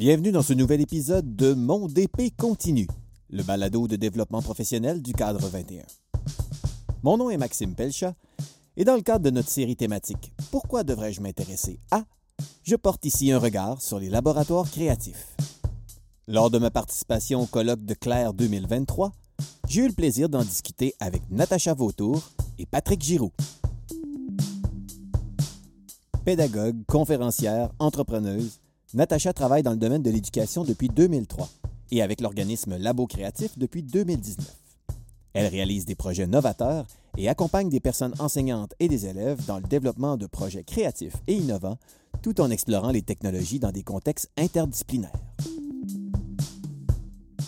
Bienvenue dans ce nouvel épisode de Mon DP continue, le balado de développement professionnel du cadre 21. Mon nom est Maxime Pelcha et dans le cadre de notre série thématique Pourquoi devrais-je m'intéresser à? je porte ici un regard sur les laboratoires créatifs. Lors de ma participation au colloque de Claire 2023, j'ai eu le plaisir d'en discuter avec Natacha Vautour et Patrick Giroux. Pédagogue, conférencière, entrepreneuse, Natacha travaille dans le domaine de l'éducation depuis 2003 et avec l'organisme Labo Créatif depuis 2019. Elle réalise des projets novateurs et accompagne des personnes enseignantes et des élèves dans le développement de projets créatifs et innovants tout en explorant les technologies dans des contextes interdisciplinaires.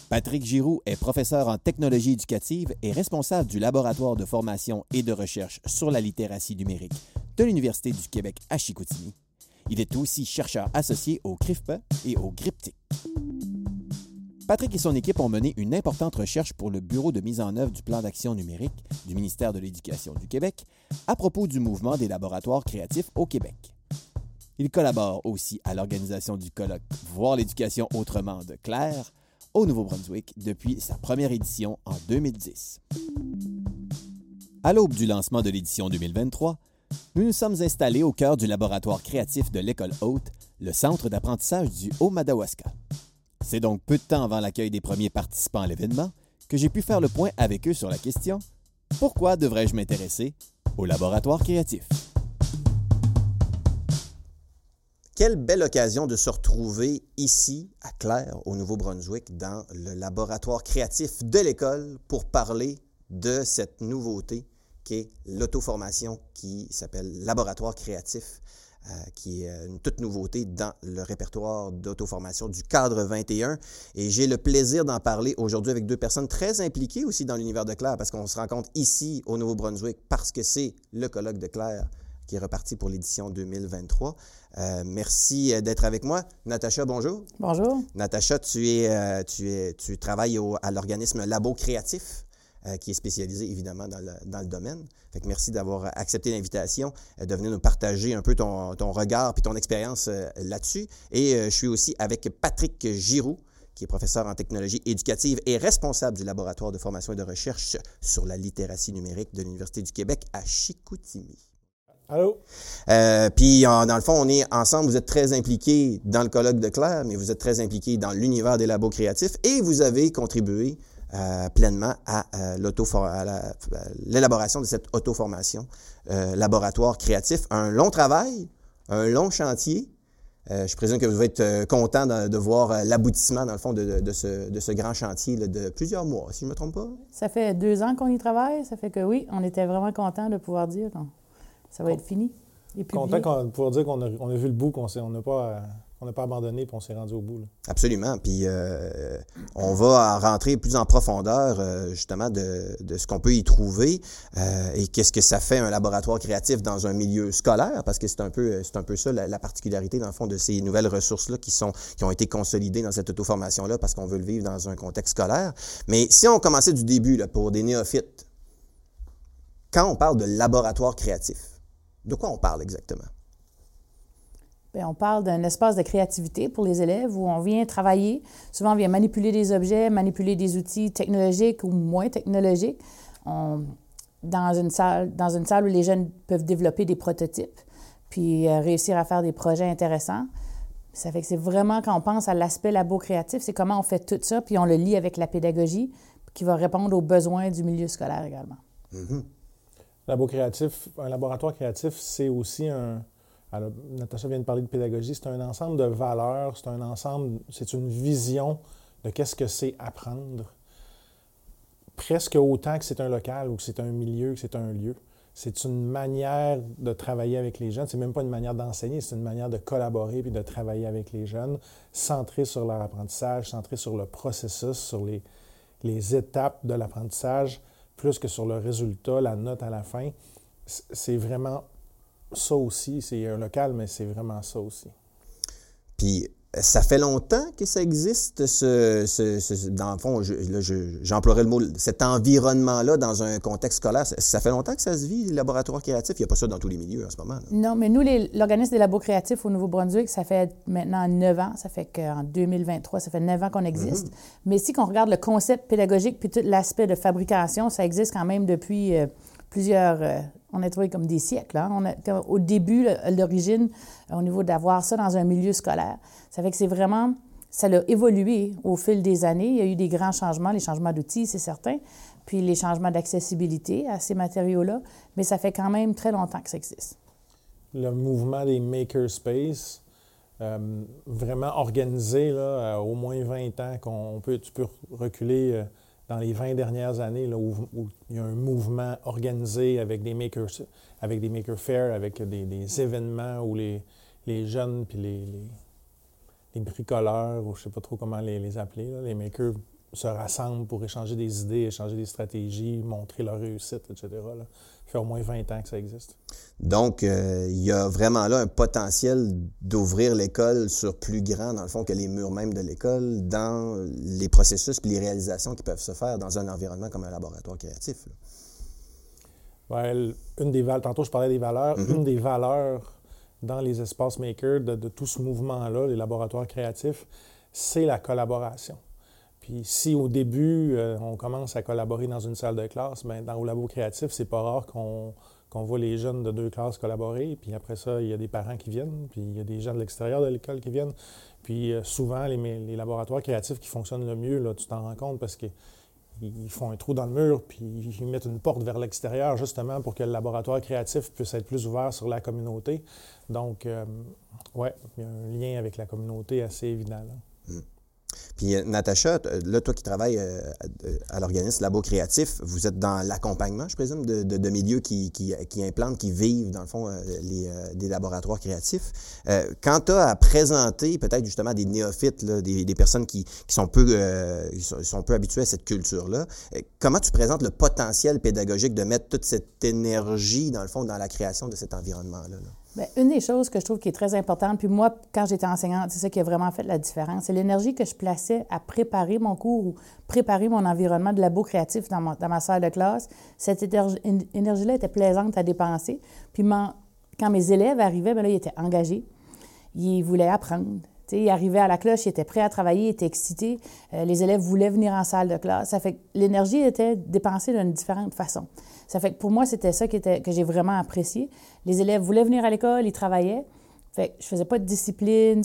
Patrick Giroux est professeur en technologie éducative et responsable du laboratoire de formation et de recherche sur la littératie numérique de l'Université du Québec à Chicoutimi il est aussi chercheur associé au CRIFPE et au GRIPTIC. Patrick et son équipe ont mené une importante recherche pour le Bureau de mise en œuvre du plan d'action numérique du ministère de l'Éducation du Québec à propos du mouvement des laboratoires créatifs au Québec. Il collabore aussi à l'organisation du colloque Voir l'éducation autrement de Claire au Nouveau-Brunswick depuis sa première édition en 2010. À l'aube du lancement de l'édition 2023, nous nous sommes installés au cœur du laboratoire créatif de l'école haute, le centre d'apprentissage du Haut-Madawaska. C'est donc peu de temps avant l'accueil des premiers participants à l'événement que j'ai pu faire le point avec eux sur la question Pourquoi devrais-je m'intéresser au laboratoire créatif Quelle belle occasion de se retrouver ici, à Claire, au Nouveau-Brunswick, dans le laboratoire créatif de l'école pour parler de cette nouveauté qui est l'auto-formation qui s'appelle Laboratoire créatif, euh, qui est euh, une toute nouveauté dans le répertoire d'auto-formation du cadre 21. Et j'ai le plaisir d'en parler aujourd'hui avec deux personnes très impliquées aussi dans l'univers de Claire, parce qu'on se rencontre ici au Nouveau-Brunswick, parce que c'est le colloque de Claire qui est reparti pour l'édition 2023. Euh, merci d'être avec moi. Natacha, bonjour. Bonjour. Natacha, tu, es, tu, es, tu travailles à l'organisme Labo Créatif. Euh, qui est spécialisé évidemment dans le, dans le domaine. Fait que merci d'avoir accepté l'invitation, euh, de venir nous partager un peu ton, ton regard puis ton expérience euh, là-dessus. Et je suis aussi avec Patrick Giroux, qui est professeur en technologie éducative et responsable du laboratoire de formation et de recherche sur la littératie numérique de l'Université du Québec à Chicoutimi. Allô? Euh, puis, dans le fond, on est ensemble. Vous êtes très impliqués dans le colloque de Claire, mais vous êtes très impliqués dans l'univers des labos créatifs et vous avez contribué euh, pleinement à, euh, euh, l'élaboration de cette auto-formation, laboratoire créatif. Un long travail, un long chantier. je présume que vous devez être content de, voir l'aboutissement, dans le fond, de, ce, de, ce, grand chantier de plusieurs mois, si je ne me trompe pas. Ça fait deux ans qu'on y travaille. Ça fait que oui, on était vraiment content de pouvoir dire que ça va être fini. content de pouvoir dire qu'on a, on a, vu le bout, qu'on n'a pas on n'a pas abandonné et on s'est rendu au bout. Absolument. Puis euh, on va rentrer plus en profondeur euh, justement de, ce qu'on peut y trouver euh, et qu'est-ce que ça fait un laboratoire créatif dans un milieu scolaire, parce que c'est un peu c'est ça la, particularité dans le fond de ces nouvelles ressources-là qui sont qui ont été consolidées dans cette auto-formation-là parce qu'on veut le vivre dans un contexte scolaire. Mais si on commençait du début là, pour des néophytes, quand on parle de laboratoire créatif, de quoi on parle exactement? Bien, on parle d'un espace de créativité pour les élèves où on vient travailler. Souvent, on vient manipuler des objets, manipuler des outils technologiques ou moins technologiques. dans, une salle, dans une salle où les jeunes peuvent développer des prototypes, puis euh, réussir à faire des projets intéressants. Ça fait que c'est vraiment, quand on pense à l'aspect labo créatif, c'est comment on fait tout ça, puis on le lie avec la pédagogie qui va répondre aux besoins du milieu scolaire également. Mm-hmm. Labo créatif, un laboratoire créatif, c'est aussi un, alors, Natacha vient de parler de pédagogie. C'est un ensemble de valeurs, c'est un ensemble, c'est une vision de qu'est-ce que c'est apprendre. Presque autant que c'est un local ou que c'est un milieu, que c'est un lieu. C'est une manière de travailler avec les jeunes. C'est même pas une manière d'enseigner, c'est une manière de collaborer puis de travailler avec les jeunes, centré sur leur apprentissage, centré sur le processus, sur les, les étapes de l'apprentissage, plus que sur le résultat, la note à la fin. C'est vraiment ça aussi, c'est un local, mais c'est vraiment ça aussi. Puis, ça fait longtemps que ça existe, ce, ce, dans le fond, j'emploierais le mot, cet environnement-là dans un contexte scolaire. Ça, fait longtemps que ça se vit, les laboratoires créatifs? Il n'y a pas ça dans tous les milieux en ce moment. Non, mais nous, l'organisme des labos créatifs au Nouveau-Brunswick, ça fait maintenant neuf ans. Ça fait qu'en 2023, ça fait neuf ans qu'on existe. Mm-hmm. Mais si on regarde le concept pédagogique puis tout l'aspect de fabrication, ça existe quand même depuis euh, plusieurs... Euh, on a trouvé comme des siècles. Hein. On a, au début, l'origine, au niveau d'avoir ça dans un milieu scolaire. Ça fait que c'est vraiment, ça a évolué au fil des années. Il y a eu des grands changements, les changements d'outils, c'est certain, puis les changements d'accessibilité à ces matériaux-là, mais ça fait quand même très longtemps que ça existe. Le mouvement des makerspace, euh, vraiment organisé, là, au moins 20 ans, qu'on peut, tu peux reculer euh, dans les 20 dernières années, là, où, il y a un mouvement organisé avec des makers, avec des maker fairs, avec des, événements où les, les jeunes puis les, les, bricoleurs, ou je ne sais pas trop comment les, appeler, les makers se rassemblent pour échanger des idées, échanger des stratégies, montrer leur réussite, etc. Là. Ça fait au moins 20 ans que ça existe. Donc, euh, il y a vraiment là un potentiel d'ouvrir l'école sur plus grand, dans le fond, que les murs même de l'école, dans les processus et les réalisations qui peuvent se faire dans un environnement comme un laboratoire créatif. Une des tantôt je parlais des valeurs. Mm-hmm. Une des valeurs dans les espaces makers de, tout ce mouvement-là, les laboratoires créatifs, c'est la collaboration. Puis si au début, euh, on commence à collaborer dans une salle de classe, bien, dans le labo créatif, c'est pas rare qu'on voit les jeunes de deux classes collaborer. Puis après ça, il y a des parents qui viennent, puis il y a des gens de l'extérieur de l'école qui viennent. Puis euh, souvent, les, les, laboratoires créatifs qui fonctionnent le mieux, là, tu t'en rends compte parce que ils font un trou dans le mur, puis ils mettent une porte vers l'extérieur, justement, pour que le laboratoire créatif puisse être plus ouvert sur la communauté. Donc, euh, oui, il y a un lien avec la communauté assez évident. Là. Mm. Puis, euh, Natacha, là, toi qui travailles euh, à l'organisme Labo Créatif, vous êtes dans l'accompagnement, je présume, de, milieux qui, implantent, qui vivent, dans le fond, euh, les, des laboratoires créatifs. quand tu as à présenter peut-être justement des néophytes, des, personnes qui, sont peu, sont, peu habituées à cette culture-là, comment tu présentes le potentiel pédagogique de mettre toute cette énergie, dans le fond, dans la création de cet environnement-là? là? Bien, une des choses que je trouve qui est très importante, puis moi, quand j'étais enseignante, c'est ça qui a vraiment fait la différence, c'est l'énergie que je plaçais à préparer mon cours ou préparer mon environnement de labo créatif dans, ma salle de classe. Cette énergie-là était plaisante à dépenser. Puis quand mes élèves arrivaient, bien là, ils étaient engagés. Ils voulaient apprendre. Ils arrivaient à la cloche, ils étaient prêts à travailler, ils étaient excités. Euh, les élèves voulaient venir en salle de classe. Ça fait que l'énergie était dépensée d'une différente façon. Ça fait que pour moi, c'était ça qui était, que j'ai vraiment apprécié. Les élèves voulaient venir à l'école, ils travaillaient. Fait que je faisais pas de discipline.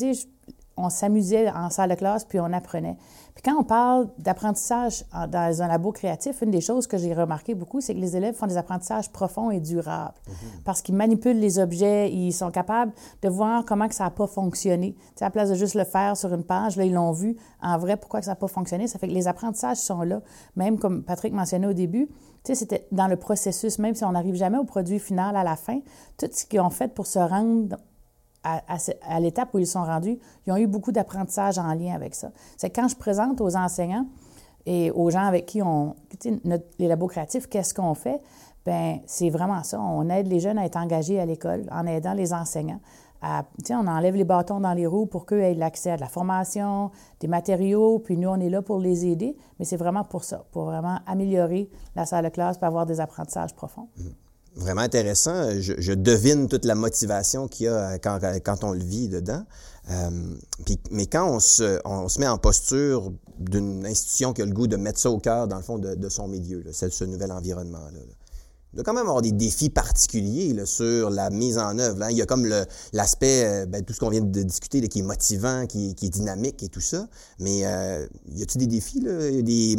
On s'amusait en salle de classe, puis on apprenait. Puis quand on parle d'apprentissage dans un labo créatif, une des choses que j'ai remarqué beaucoup, c'est que les élèves font des apprentissages profonds et durables. Mhm. Parce qu'ils manipulent les objets, ils sont capables de voir comment que ça n'a pas fonctionné. sais, à la place de juste le faire sur une page, là, ils l'ont vu en vrai, pourquoi que ça n'a pas fonctionné? Ça fait que les apprentissages sont là. Même comme Patrick mentionnait au début, c'était dans le processus, même si on n'arrive jamais au produit final à la fin, tout ce qu'ils ont fait pour se rendre à, l'étape où ils sont rendus, ils ont eu beaucoup d'apprentissage en lien avec ça. C'est quand je présente aux enseignants et aux gens avec qui on, les labos créatifs, qu'est-ce qu'on fait? Bien, c'est vraiment ça. On aide les jeunes à être engagés à l'école en aidant les enseignants on enlève les bâtons dans les roues pour qu'eux aient l'accès à de la formation, des matériaux, puis nous, on est là pour les aider, mais c'est vraiment pour ça, pour vraiment améliorer la salle de classe, pour avoir des apprentissages profonds. Mmh. Vraiment intéressant. Je, devine toute la motivation qu'il y a quand, quand, on le vit dedans. Euh, mais quand on se, met en posture d'une institution qui a le goût de mettre ça au cœur, dans le fond, de, son milieu, là, ce nouvel environnement-là, là il doit quand même avoir des défis particuliers sur la mise en œuvre. Hein. Il y a comme l'aspect, euh, ben, tout ce qu'on vient de discuter, qui est motivant, qui, est dynamique et tout ça. Mais euh, y a-t-il des défis,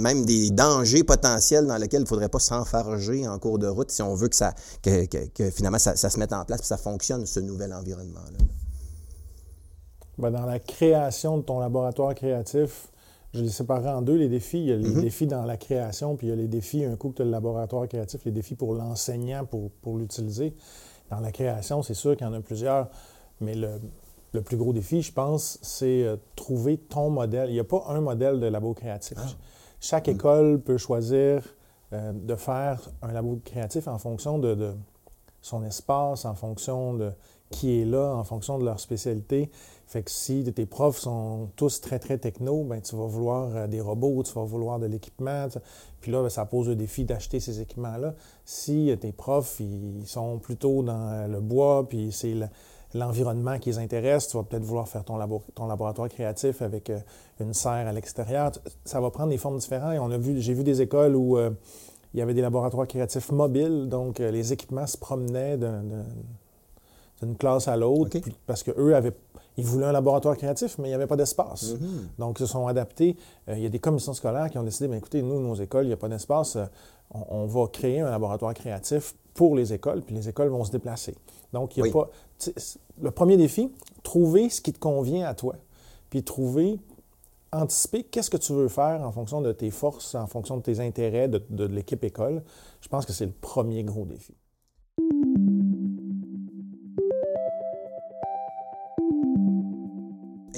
même des dangers potentiels dans lesquels il ne faudrait pas s'enfarger en cours de route si on veut que, ça, finalement ça, se mette en place et ça fonctionne, ce nouvel environnement-là? Ben, dans la création de ton laboratoire créatif, je les séparerai en deux, les défis. Il y a les mhm. défis dans la création, puis il y a les défis, un coup que tu as le laboratoire créatif, les défis pour l'enseignant, pour, pour l'utiliser. Dans la création, c'est sûr qu'il y en a plusieurs, mais le, le plus gros défi, je pense, c'est euh, trouver ton modèle. Il n'y a pas un modèle de labo créatif. Ah. Chaque mhm. école peut choisir euh, de faire un labo créatif en fonction de, de, son espace, en fonction de qui est là, en fonction de leur spécialité. Fait que si tes profs sont tous très, très techno, ben tu vas vouloir euh, des robots, tu vas vouloir de l'équipement. Puis là, ben, ça pose le défi d'acheter ces équipements-là. Si tes profs, ils sont plutôt dans le bois, puis c'est l'environnement qui les intéresse, tu vas peut-être vouloir faire ton, laboratoire créatif avec euh, une serre à l'extérieur. Ça va prendre des formes différentes. on a vu, j'ai vu des écoles où euh, il y avait des laboratoires créatifs mobiles, donc les équipements se promenaient d'une classe à l'autre, parce qu'eux avaient ils voulaient un laboratoire créatif, mais il n'y avait pas d'espace. Mhm. Donc, ils se sont adaptés. Euh, il y a des commissions scolaires qui ont décidé, bien, écoutez, nous, nos écoles, il n'y a pas d'espace. Euh, on, va créer un laboratoire créatif pour les écoles, puis les écoles vont se déplacer. Donc, il n'y a pas... Le premier défi, trouver ce qui te convient à toi, puis trouver, anticiper qu'est-ce que tu veux faire en fonction de tes forces, en fonction de tes intérêts, de l'équipe école. Je pense que c'est le premier gros défi.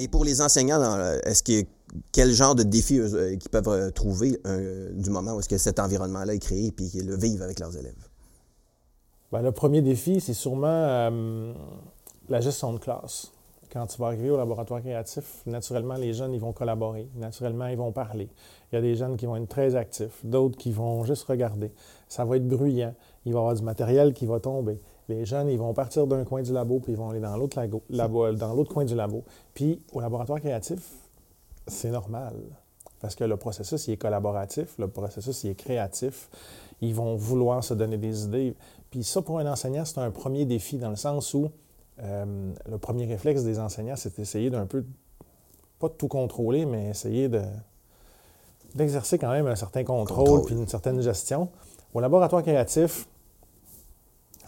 Et pour les enseignants, est-ce que quel genre de défis euh, qu'ils peuvent euh, trouver euh, du moment où est-ce que cet environnement-là est créé et qu'ils le vivent avec leurs élèves? Bien, le premier défi, c'est sûrement la gestion de classe. Quand tu vas arriver au laboratoire créatif, naturellement, les jeunes, ils vont collaborer. Naturellement, ils vont parler. Il y a des jeunes qui vont être très actifs, d'autres qui vont juste regarder. Ça va être bruyant. Il va y avoir du matériel qui va tomber. Les jeunes, ils vont partir d'un coin du labo, puis ils vont aller dans l'autre, dans l'autre coin du labo. Puis au laboratoire créatif, c'est normal. Parce que le processus, il est collaboratif, le processus, il est créatif. Ils vont vouloir se donner des idées. Puis ça, pour un enseignant, c'est un premier défi dans le sens où euh, le premier réflexe des enseignants, c'est d'essayer d'un peu, pas de tout contrôler, mais essayer de, d'exercer quand même un certain contrôle, contrôle. puis une certaine gestion. Au laboratoire créatif,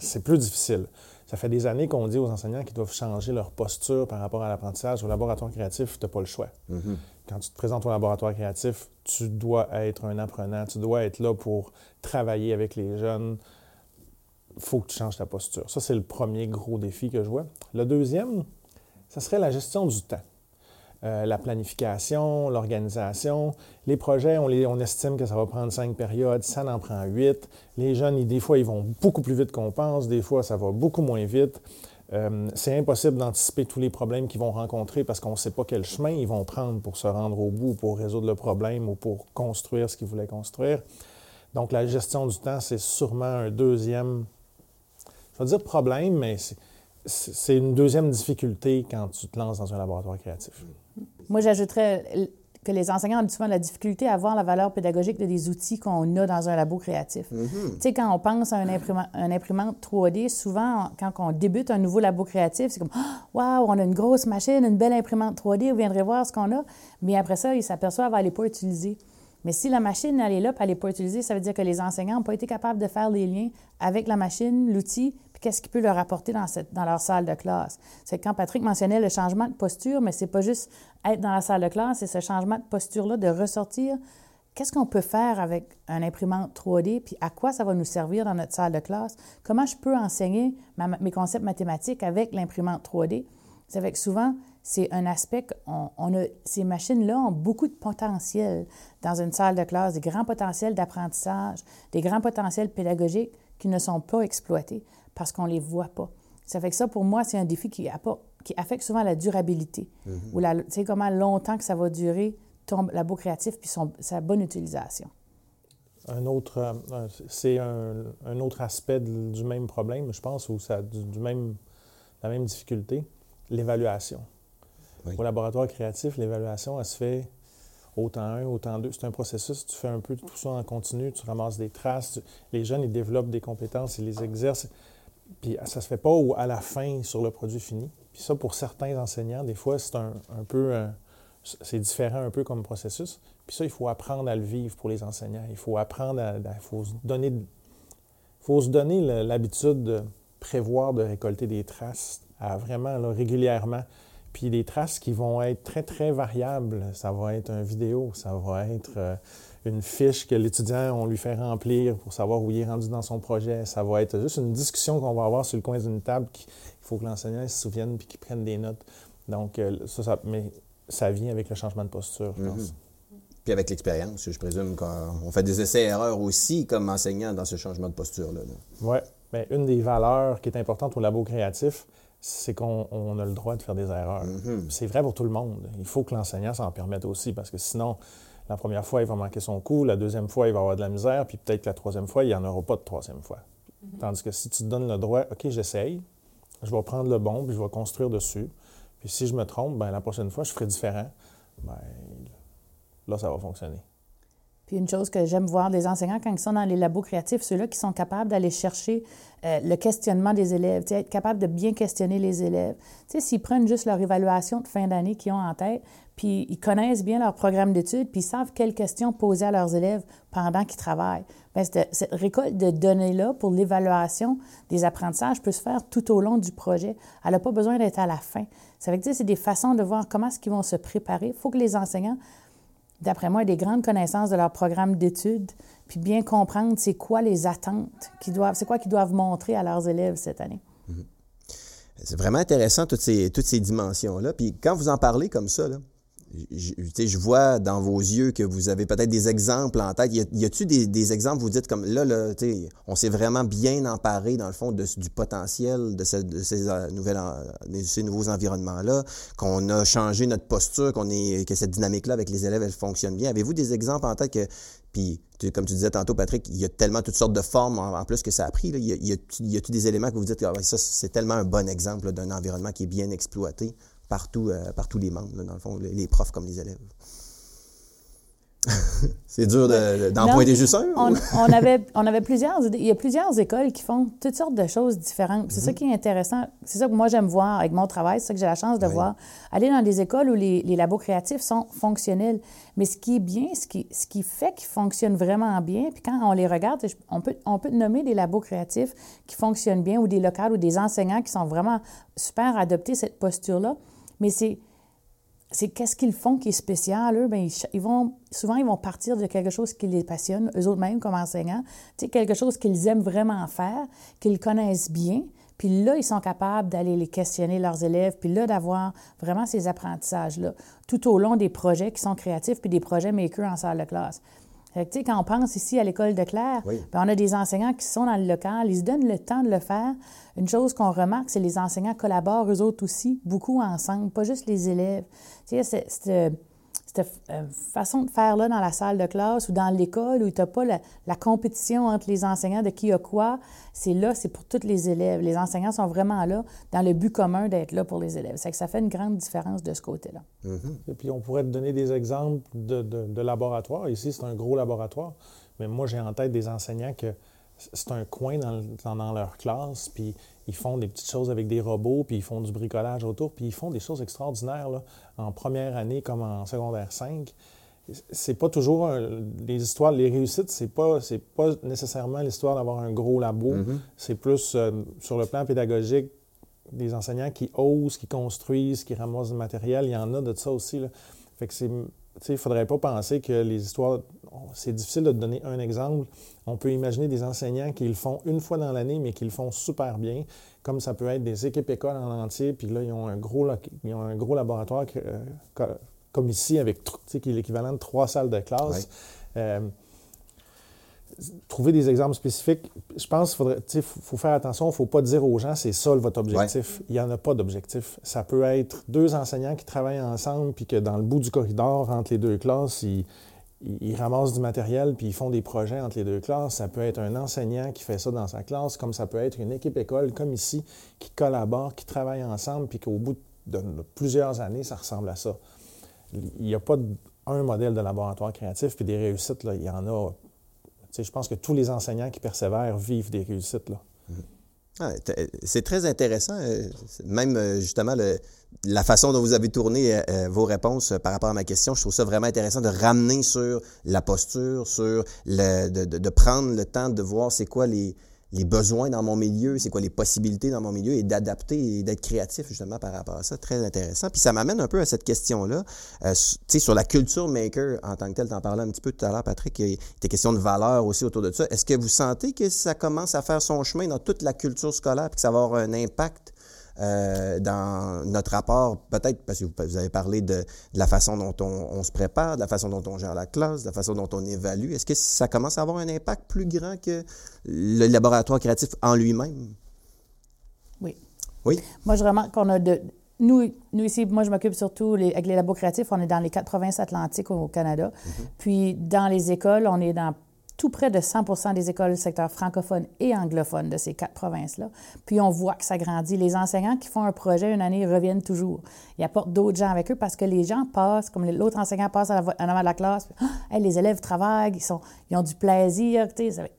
c'est plus difficile. Ça fait des années qu'on dit aux enseignants qu'ils doivent changer leur posture par rapport à l'apprentissage. Au laboratoire créatif, tu n'as pas le choix. Mm-hmm. Quand tu te présentes au laboratoire créatif, tu dois être un apprenant, tu dois être là pour travailler avec les jeunes. Il faut que tu changes ta posture. Ça, c'est le premier gros défi que je vois. Le deuxième, ça serait la gestion du temps. Euh, la planification, l'organisation. Les projets, on, estime que ça va prendre cinq périodes, ça en prend huit. Les jeunes, des fois, ils vont beaucoup plus vite qu'on pense, des fois, ça va beaucoup moins vite. Euh, c'est impossible d'anticiper tous les problèmes qu'ils vont rencontrer parce qu'on ne sait pas quel chemin ils vont prendre pour se rendre au bout, pour résoudre le problème ou pour construire ce qu'ils voulaient construire. Donc, la gestion du temps, c'est sûrement un deuxième, je vais dire problème, mais c'est une deuxième difficulté quand tu te lances dans un laboratoire créatif. Moi, j'ajouterais que les enseignants ont souvent la difficulté à voir la valeur pédagogique des outils qu'on a dans un labo créatif. Mm-hmm. Tu sais, quand on pense à un, imprimante 3D, souvent, quand on débute un nouveau labo créatif, c'est comme « Waouh, on a une grosse machine, une belle imprimante 3D, vous viendrez voir ce qu'on a. » Mais après ça, ils s'aperçoivent qu'elle n'est pas utilisée. Mais si la machine, elle est là, et elle n'est pas utilisée, ça veut dire que les enseignants n'ont pas été capables de faire les liens avec la machine, l'outil, qu'est-ce qu'il peut leur apporter dans, cette, dans leur salle de classe. C'est quand Patrick mentionnait le changement de posture, mais c'est pas juste être dans la salle de classe, c'est ce changement de posture-là, de ressortir. Qu'est-ce qu'on peut faire avec un imprimante 3D, puis à quoi ça va nous servir dans notre salle de classe? Comment je peux enseigner mes concepts mathématiques avec l'imprimante 3D? C'est avec souvent, c'est un aspect qu'on on a, ces machines-là ont beaucoup de potentiel dans une salle de classe, des grands potentiels d'apprentissage, des grands potentiels pédagogiques qui ne sont pas exploités parce qu'on ne les voit pas. Ça fait que ça, pour moi, c'est un défi qui, qui affecte souvent la durabilité, mhm. ou la, tu sais, comment longtemps que ça va durer ton labo créatif puis son, sa bonne utilisation. Un autre, euh, c'est un, un, autre aspect du même problème, je pense, ou ça, du, même, la même difficulté, l'évaluation. Au laboratoire créatif, l'évaluation, elle se fait autant un, autant deux. C'est un processus, tu fais un peu tout ça en continu, tu ramasses des traces, les jeunes, ils développent des compétences, ils les exercent. Puis ça se fait pas à la fin sur le produit fini. Puis ça, pour certains enseignants, des fois, c'est un, peu... c'est différent un peu comme processus. Puis ça, il faut apprendre à le vivre pour les enseignants. Il faut apprendre à... Il faut se donner, faut se donner l'habitude de prévoir de récolter des traces à vraiment régulièrement. Puis des traces qui vont être très, très variables. Ça va être une vidéo, ça va être... Euh, une fiche que l'étudiant, on lui fait remplir pour savoir où il est rendu dans son projet. Ça va être juste une discussion qu'on va avoir sur le coin d'une table. Il faut que l'enseignant se souvienne puis qu'il prenne des notes. Donc, euh, ça, ça, mais ça vient avec le changement de posture, je pense. Mhm. Puis avec l'expérience, je présume qu'on fait des essais-erreurs aussi comme enseignant dans ce changement de posture-là. Oui, Bien, une des valeurs qui est importante au labo créatif, c'est qu'on a le droit de faire des erreurs. Mhm. C'est vrai pour tout le monde. Il faut que l'enseignant s'en permette aussi, parce que sinon, la première fois, il va manquer son coup, la deuxième fois, il va avoir de la misère, puis peut-être que la troisième fois, il n'y en aura pas de troisième fois. Tandis que si tu te donnes le droit, OK, j'essaye, je vais prendre le bon, puis je vais construire dessus. Puis si je me trompe, ben la prochaine fois, je ferai différent. Ben, là, ça va fonctionner. Puis une chose que j'aime voir des enseignants quand ils sont dans les labos créatifs, ceux-là qui sont capables d'aller chercher euh, le questionnement des élèves, être capable de bien questionner les élèves. S'ils prennent juste leur évaluation de fin d'année qu'ils ont en tête, puis ils connaissent bien leur programme d'études, puis ils savent quelles questions poser à leurs élèves pendant qu'ils travaillent. Bien, cette, récolte de données-là pour l'évaluation des apprentissages peut se faire tout au long du projet. Elle n'a pas besoin d'être à la fin. Ça veut dire c'est des façons de voir comment est-ce vont se préparer. Il faut que les enseignants d'après moi, des grandes connaissances de leur programme d'études, puis bien comprendre c'est quoi les attentes c'est quoi qu'ils doivent montrer à leurs élèves cette année. C'est vraiment intéressant, toutes ces, toutes ces dimensions-là. Puis quand vous en parlez comme ça, là, je, je vois dans vos yeux que vous avez peut-être des exemples en tête. Y a- y a-tu des, des exemples, vous dites comme là, là on s'est vraiment bien emparé, dans le fond, du potentiel euh, de ces nouveaux environnements-là, qu'on a changé notre posture, qu'on est, que cette dynamique-là avec les élèves, elle fonctionne bien? Avez-vous des exemples en tête que, puis comme tu disais tantôt, Patrick, il y a tellement toutes sortes de formes en, plus que ça a pris. Y a- y a-tu y a-tu des éléments que vous dites, ah, ça, c'est tellement un bon exemple d'un environnement qui est bien exploité? Partout, euh, par tous les membres, là, dans le fond, les, profs comme les élèves. c'est dur de- de- d'en Non, pointer juste un. On, avait, on avait plusieurs. Il y a plusieurs écoles qui font toutes sortes de choses différentes. C'est ça qui est intéressant. C'est ça que moi, j'aime voir avec mon travail. C'est ça que j'ai la chance de Oui. voir. Aller dans des écoles où les, les labos créatifs sont fonctionnels. Mais ce qui est bien, ce qui, ce qui fait qu'ils fonctionnent vraiment bien, puis quand on les regarde, on peut, on peut nommer des labos créatifs qui fonctionnent bien ou des locales ou des enseignants qui sont vraiment super à adopter cette posture-là. Mais c'est c'est qu'est-ce qu'ils font qui est spécial. Eux, bien, ils, vont, souvent, ils vont partir de quelque chose qui les passionne, eux autres mêmes comme enseignants, quelque chose qu'ils aiment vraiment faire, qu'ils connaissent bien. Puis là, ils sont capables d'aller les questionner, leurs élèves, puis là, d'avoir vraiment ces apprentissages-là tout au long des projets qui sont créatifs, puis des projets makers en salle de classe. Fait que, tu sais, quand on pense ici à l'école de Claire, Oui. ben, on a des enseignants qui sont dans le local, ils se donnent le temps de le faire. Une chose qu'on remarque, c'est que les enseignants collaborent eux autres aussi, beaucoup ensemble, pas juste les élèves. Tu sais, cette euh, façon de faire-là dans la salle de classe ou dans l'école où tu n'as pas la, la compétition entre les enseignants de qui a quoi, c'est là, c'est pour tous les élèves. Les enseignants sont vraiment là dans le but commun d'être là pour les élèves. C'est que ça fait une grande différence de ce côté-là. Et puis, on pourrait te donner des exemples de, de, de laboratoires. Ici, c'est un gros laboratoire, mais moi, j'ai en tête des enseignants que c'est un coin dans, le- dans- dans leur classe, puis ils font des petites choses avec des robots, puis ils font du bricolage autour, puis ils font des choses extraordinaires là, en première année comme en secondaire 5. C'est pas toujours un- les histoires, les réussites, c'est pas, c'est pas nécessairement l'histoire d'avoir un gros labo. C'est plus euh, sur le plan pédagogique, des enseignants qui osent, qui construisent, qui ramassent du matériel. Il y en a de ça aussi. Là. Fait que c'est. Il ne faudrait pas penser que les histoires. C'est difficile de te donner un exemple. On peut imaginer des enseignants qui le font une fois dans l'année, mais qui le font super bien, comme ça peut être des équipes écoles en entier, puis là, ils ont un gros, ils ont un gros laboratoire que- euh, co- comme ici, avec qui est l'équivalent de trois salles de classe. Euh, trouver des exemples spécifiques, je pense qu'il faudrait, faut, faire attention, il ne faut pas dire aux gens c'est ça votre objectif. Il n'y en a pas d'objectif. Ça peut être deux enseignants qui travaillent ensemble, puis que dans le bout du corridor, entre les deux classes, ils, ils- ramassent du matériel, puis ils font des projets entre les deux classes. Ça peut être un enseignant qui fait ça dans sa classe, comme ça peut être une équipe école, comme ici, qui collabore, qui travaille ensemble, puis qu'au bout de plusieurs années, ça ressemble à ça. Il n'y a pas un modèle de laboratoire créatif, puis des réussites, là, il y en a je pense que tous les enseignants qui persévèrent vivent des réussites. Là. Ah, t- c'est très intéressant. euh, Même euh, justement la façon dont vous avez tourné euh, euh, vos réponses euh, par rapport à ma question, je trouve ça vraiment intéressant de ramener sur la posture, sur de prendre le temps de voir c'est quoi les, les besoins dans mon milieu, c'est quoi les possibilités dans mon milieu et d'adapter et d'être créatif justement par rapport à ça. Très intéressant. Puis ça m'amène un peu à cette question-là. Euh, tu sais, sur la culture maker en tant que telle, tu en parlais un petit peu tout à l'heure, Patrick, il était question de valeur aussi autour de ça. Est-ce que vous sentez que ça commence à faire son chemin dans toute la culture scolaire puis que ça va avoir un impact euh, dans notre rapport, peut-être parce que vous avez parlé de, la façon dont on, se prépare, de la façon dont on gère la classe, de la façon dont on évalue. Est-ce que ça commence à avoir un impact plus grand que le laboratoire créatif en lui-même? Oui. Oui? Moi, je remarque qu'on a de, nous, nous ici, moi, je m'occupe surtout les, avec les labos créatifs. On est dans les quatre provinces atlantiques au, Canada. Mm-hmm. Puis, dans les écoles, on est dans tout près de 100 des écoles du secteur francophone et anglophone de ces quatre provinces-là. Puis on voit que ça grandit. Les enseignants qui font un projet une année reviennent toujours. Ils apportent d'autres gens avec eux parce que les gens passent, comme l'autre enseignant passe en avant de la classe, puis, les élèves travaillent, ils ont du plaisir,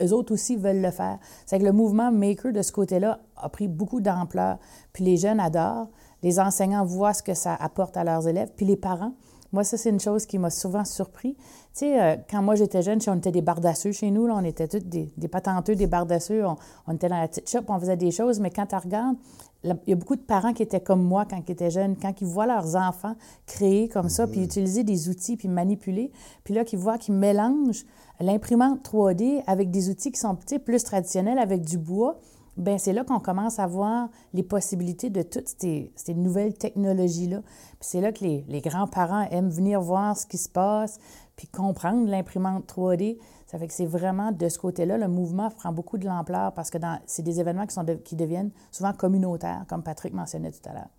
eux autres aussi veulent le faire. C'est que le mouvement Maker de ce côté-là a pris beaucoup d'ampleur. Puis les jeunes adorent. Les enseignants voient ce que ça apporte à leurs élèves. Puis les parents, moi, ça, c'est une chose qui m'a souvent surpris. Tu sais, euh, quand moi, j'étais jeune, on était des bardasseux chez nous, là, on était tous des, des patenteux, des bardasseux. On, on, était dans la petite shop, on faisait des choses. Mais quand tu regardes, il y a beaucoup de parents qui étaient comme moi quand ils étaient jeunes, quand ils voient leurs enfants créer comme ça, puis mm-hmm. utiliser des outils, puis manipuler, puis là, qu'ils voient qu'ils mélangent l'imprimante 3D avec des outils qui sont plus traditionnels, avec du bois, ben c'est là qu'on commence à voir les possibilités de toutes ces, nouvelles technologies-là. Puis c'est là que les, grands-parents aiment venir voir ce qui se passe, puis comprendre l'imprimante 3D. Ça fait que c'est vraiment de ce côté-là, le mouvement prend beaucoup de l'ampleur parce que c'est des événements qui, sont qui deviennent souvent communautaires, comme Patrick mentionnait tout à l'heure.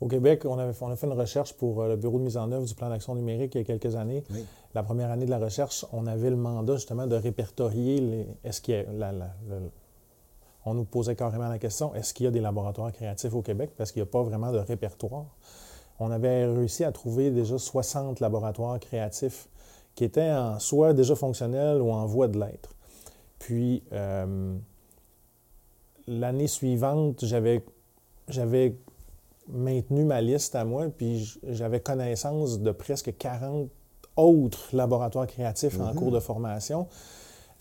Au Québec, on, avait, on a fait une recherche pour euh, le Bureau de mise en œuvre du plan d'action numérique il y a quelques années. La première année de la recherche, on avait le mandat justement de répertorier les, est-ce qu'il y a la, on nous posait carrément la question, est-ce qu'il y a des laboratoires créatifs au Québec? Parce qu'il n'y a pas vraiment de répertoire. On avait réussi à trouver déjà 60 laboratoires créatifs qui étaient en soit déjà fonctionnels ou en voie de l'être. Puis, euh, l'année suivante, j'avais, j'avais maintenu ma liste à moi, puis j'avais connaissance de presque 40 autres laboratoires créatifs en mm-hmm. cours de formation.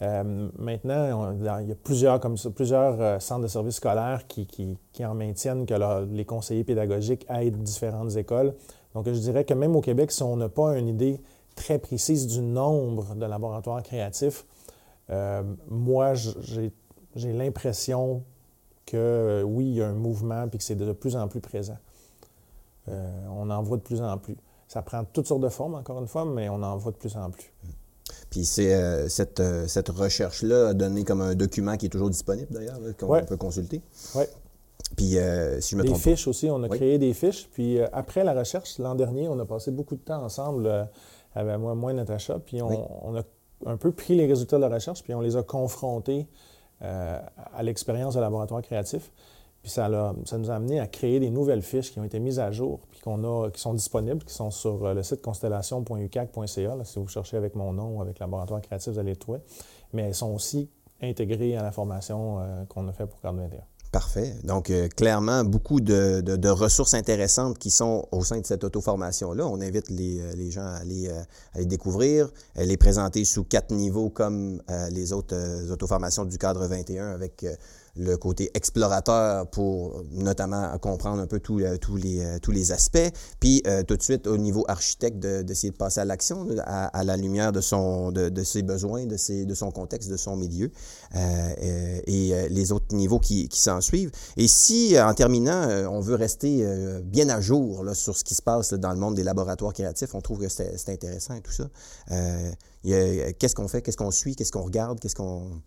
Euh, maintenant, il y a plusieurs, euh, centres de services scolaires qui, en maintiennent que les conseillers pédagogiques aident différentes écoles. Donc, je dirais que même au Québec, si on n'a pas une idée très précise du nombre de laboratoires créatifs, euh, moi, j'ai l'impression que oui, il y a un mouvement et que c'est de plus en plus présent. on en voit de plus en plus. Ça prend toutes sortes de formes, encore une fois, mais on en voit de plus en plus. Puis c'est euh, cette, euh, cette recherche-là a donné comme un document qui est toujours disponible d'ailleurs, qu'on peut consulter. Oui. Puis euh, si je me des trompe. Des fiches aussi, on a créé des fiches. Puis après la recherche, l'an dernier, on a passé beaucoup de temps ensemble, avec moi, moi et Natacha, puis on, a un peu pris les résultats de la recherche, puis on les a confrontés à l'expérience de laboratoire créatif. Puis ça, nous a amené à créer des nouvelles fiches qui ont été mises à jour, puis qu'on a, qui sont disponibles, qui sont sur euh, le site constellation.ucac.ca. Si vous cherchez avec mon nom ou avec Laboratoire Créatif, vous allez les trouver. Mais elles sont aussi intégrées à la formation euh, qu'on a fait pour Garde 21. Parfait. Donc, euh, clairement, beaucoup de, ressources intéressantes qui sont au sein de cette auto-formation-là. On invite les, gens à les, découvrir, à les présenter sous quatre niveaux comme les autres auto-formations du cadre 21 avec le côté explorateur pour notamment comprendre un peu tous les, euh, tous les aspects, puis euh, tout de suite au niveau architecte d'essayer de, passer à l'action à, la lumière de, son, de, ses besoins, de, ses, de son contexte, de son milieu euh, et les autres niveaux qui, qui s'en suivent. Et si, en terminant, on veut rester bien à jour sur ce qui se passe dans le monde des laboratoires créatifs, on trouve que c'est intéressant et tout ça. qu'est-ce qu'on fait, qu'est-ce qu'on suit, qu'est-ce qu'on regarde, qu'est-ce qu'on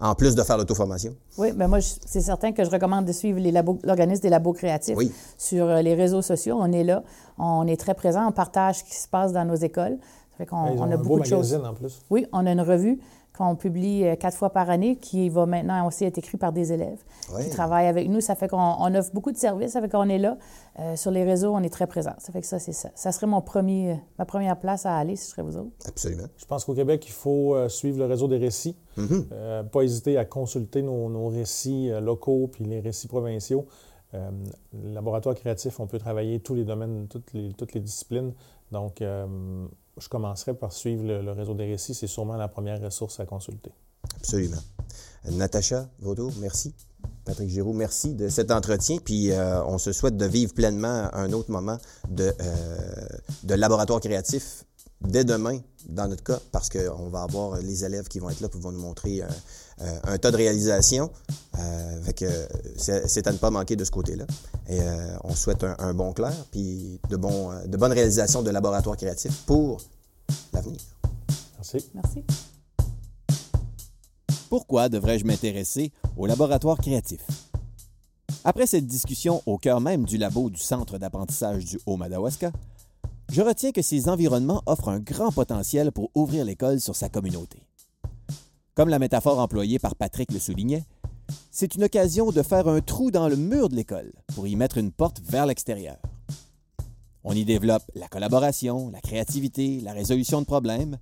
en plus de faire l'auto-formation? Oui, mais moi, c'est certain que je recommande de suivre l'organisme des labos créatifs sur euh, les réseaux sociaux. On est là, on est très présent, on partage ce qui se passe dans nos écoles. Ça fait qu'on on a beaucoup de choses. en plus. Oui, on a une revue qu'on publie euh, quatre fois par année, qui va maintenant aussi être écrit par des élèves qui travaillent avec nous. Ça fait qu'on offre beaucoup de services, ça fait qu'on est là. Euh, sur les réseaux, on est très présent. Ça fait que ça, c'est ça. Ça serait mon premier, ma première place à aller si je serais vous autres. Absolument. Je pense qu'au Québec, il faut euh, suivre le réseau des récits. Mm-hmm. pas hésiter à consulter nos, récits locaux puis les récits provinciaux. Le laboratoire créatif, on peut travailler tous les domaines, toutes les, disciplines. Donc, je commencerai par suivre le, réseau des récits. C'est sûrement la première ressource à consulter. Absolument. Natacha Vaudeau, merci. Patrick Giroux, merci de cet entretien. Puis euh, on se souhaite de vivre pleinement un autre moment euh, de laboratoire créatif dès demain, dans notre cas, parce qu'on va avoir les élèves qui vont être là pour vont nous montrer euh, un tas de réalisations. Euh, c'est à ne pas manquer de ce côté-là. Et on souhaite un, bon clair, puis de, bon, de bonnes réalisations de laboratoires créatifs pour l'avenir. Merci. Merci. Pourquoi devrais-je m'intéresser au laboratoire créatif? Après cette discussion au cœur même du labo du Centre d'apprentissage du Haut-Madawaska, je retiens que ces environnements offrent un grand potentiel pour ouvrir l'école sur sa communauté. Comme la métaphore employée par Patrick le soulignait, c'est une occasion de faire un trou dans le mur de l'école pour y mettre une porte vers l'extérieur. On y développe la collaboration, la créativité, la résolution de problèmes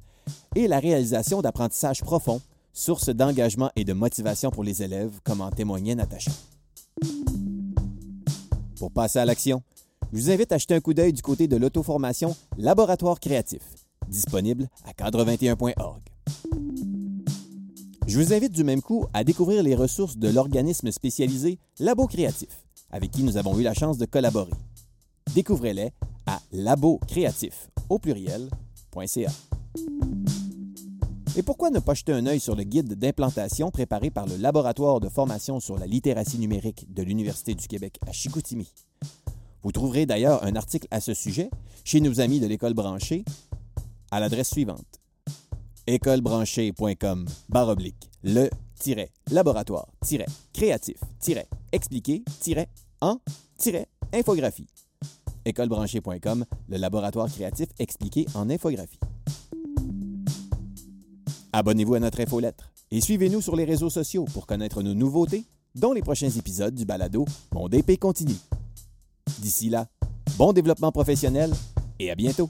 et la réalisation d'apprentissages profonds source d'engagement et de motivation pour les élèves, comme en témoignait Natacha. Pour passer à l'action, je vous invite à jeter un coup d'œil du côté de l'auto-formation Laboratoire créatif, disponible à cadre21.org. Je vous invite du même coup à découvrir les ressources de l'organisme spécialisé Labo Créatif, avec qui nous avons eu la chance de collaborer. Découvrez-les à labocréatif au pluriel.ca. Et pourquoi ne pas jeter un œil sur le guide d'implantation préparé par le Laboratoire de formation sur la littératie numérique de l'Université du Québec à Chicoutimi? Vous trouverez d'ailleurs un article à ce sujet chez nos amis de l'école branchée à l'adresse suivante. Écolebranchée.com oblique le laboratoire créatif expliqué en infographie. Écolebranchée.com le laboratoire créatif expliqué en infographie. Abonnez-vous à notre infolettre et suivez-nous sur les réseaux sociaux pour connaître nos nouveautés, dont les prochains épisodes du balado Mon DP continue. D'ici là, bon développement professionnel et à bientôt.